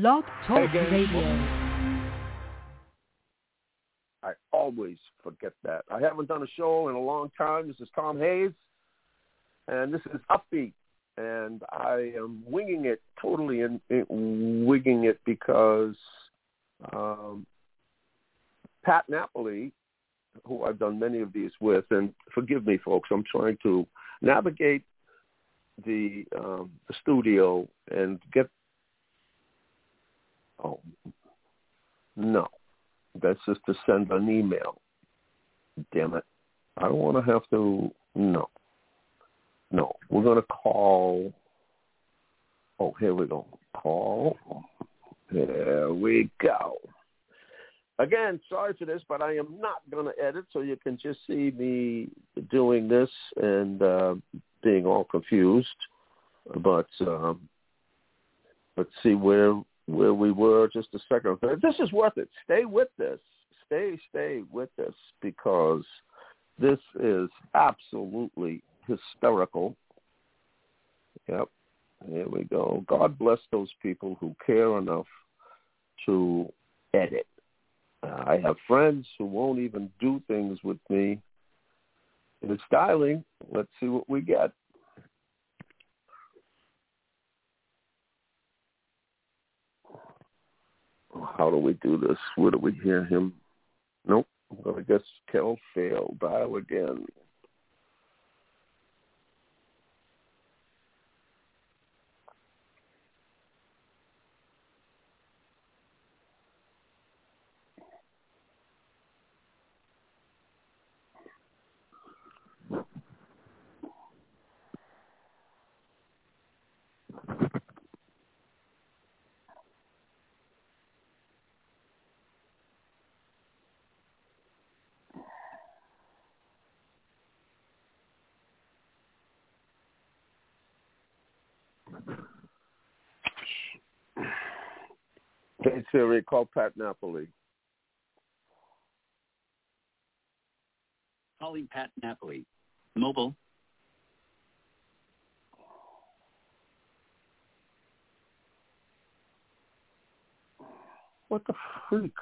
Blog Talk Again. Radio. I always forget that. I haven't done a show in a long time. This is Tom Hayes, and this is Upbeat, and I am winging it totally and winging it because um, Pat Napoli, who I've done many of these with, and forgive me, folks, I'm trying to navigate the um, the studio and get. Oh no, that's just to send an email. Damn it! I don't want to have to. No, no, we're going to call. Oh, here we go. Call. There we go. Again, sorry for this, but I am not going to edit, so you can just see me doing this and uh, being all confused. But um, let's see where where we were just a second. ago. This is worth it. Stay with this. Stay, stay with this because this is absolutely hysterical. Yep. Here we go. God bless those people who care enough to edit. Uh, I have friends who won't even do things with me. It's dialing. Let's see what we get. How do we do this? Where do we hear him? Nope. Well, I guess Kel failed. Dial again. Hey Siri, call Pat Napoli. Calling Pat Napoli. Mobile. What the freak?